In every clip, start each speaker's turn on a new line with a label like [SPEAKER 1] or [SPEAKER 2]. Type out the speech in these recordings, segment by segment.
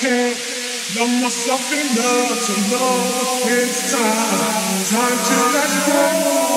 [SPEAKER 1] can't love myself enough to know it's time, time to let go.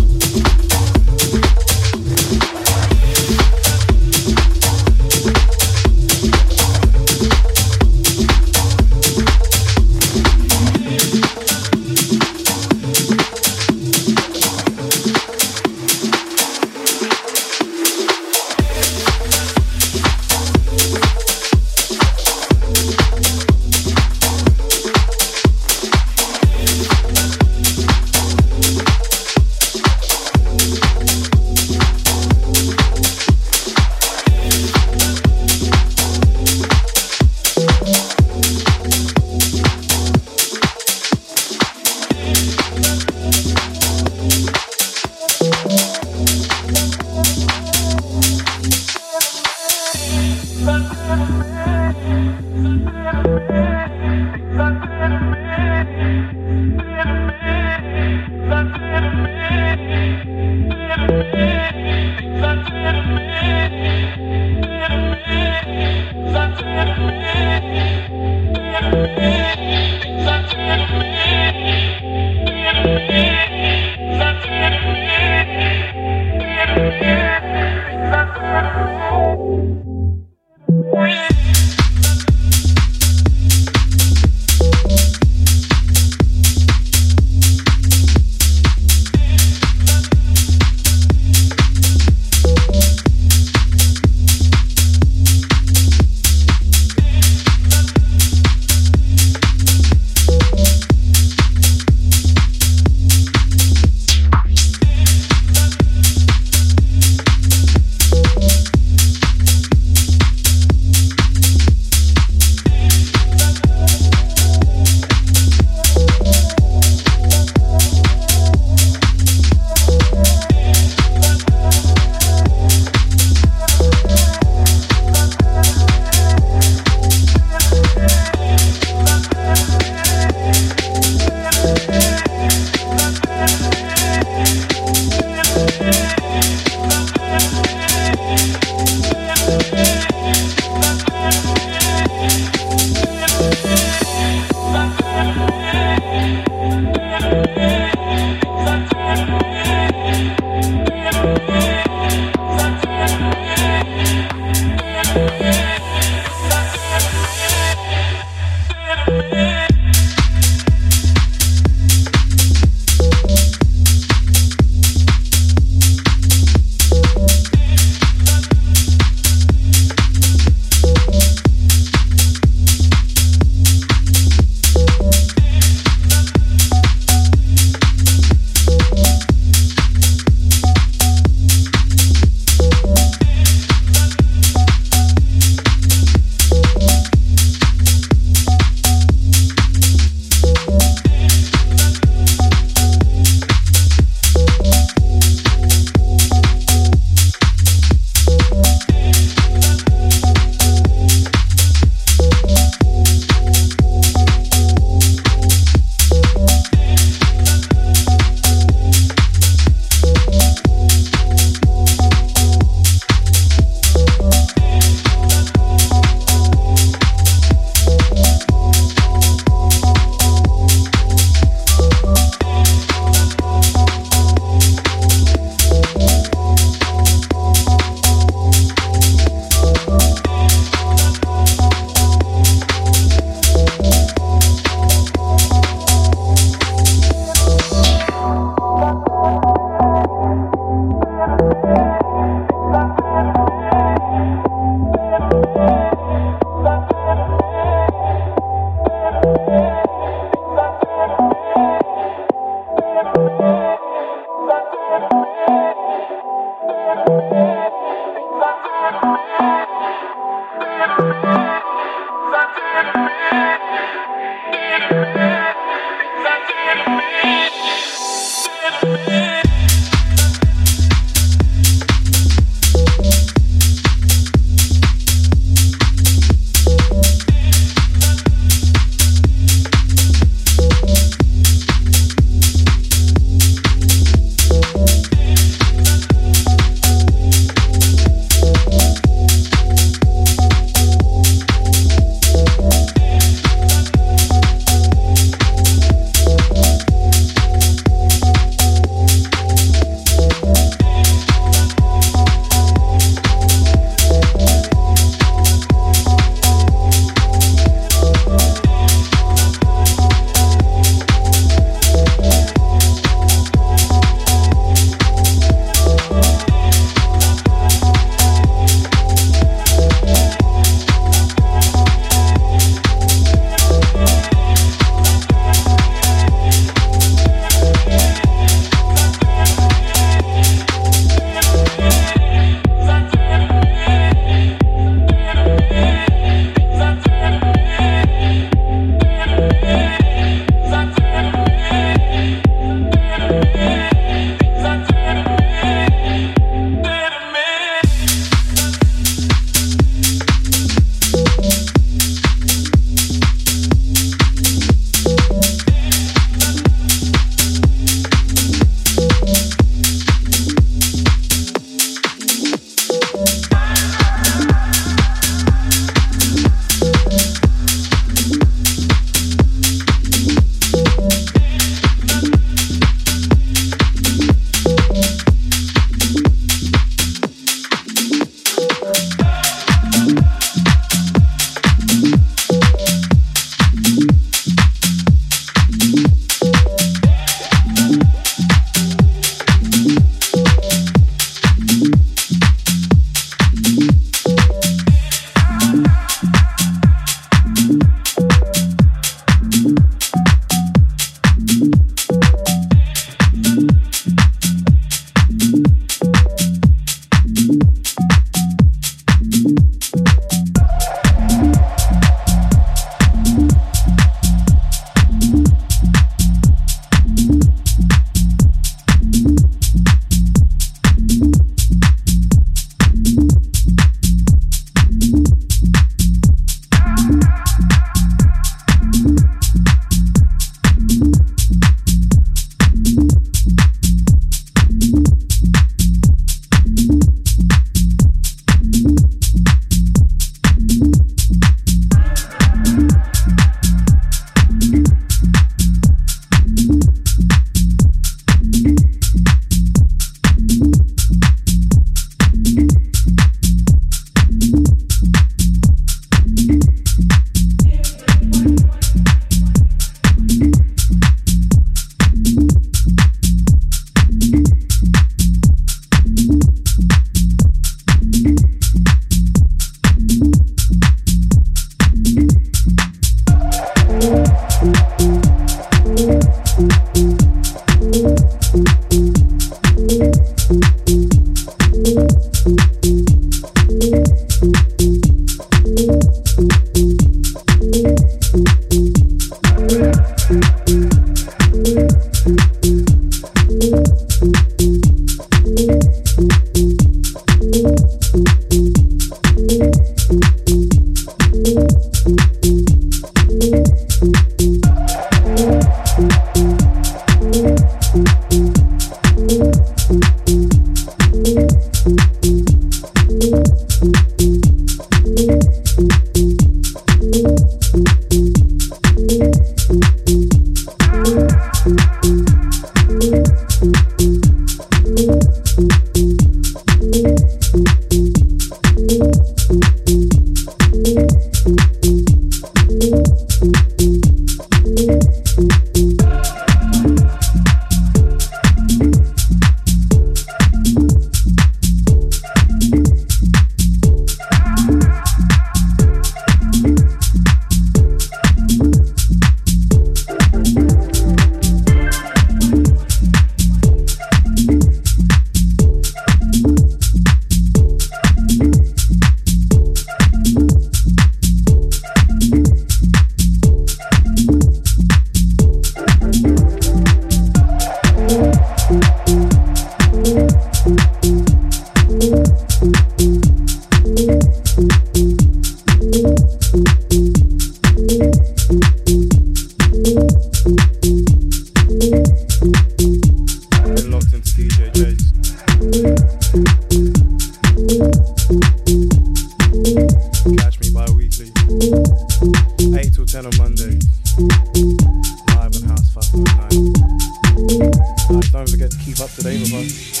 [SPEAKER 2] Don't forget to keep up to date with us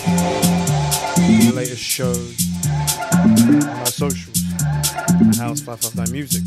[SPEAKER 2] the latest shows on our socials and House 559 Music.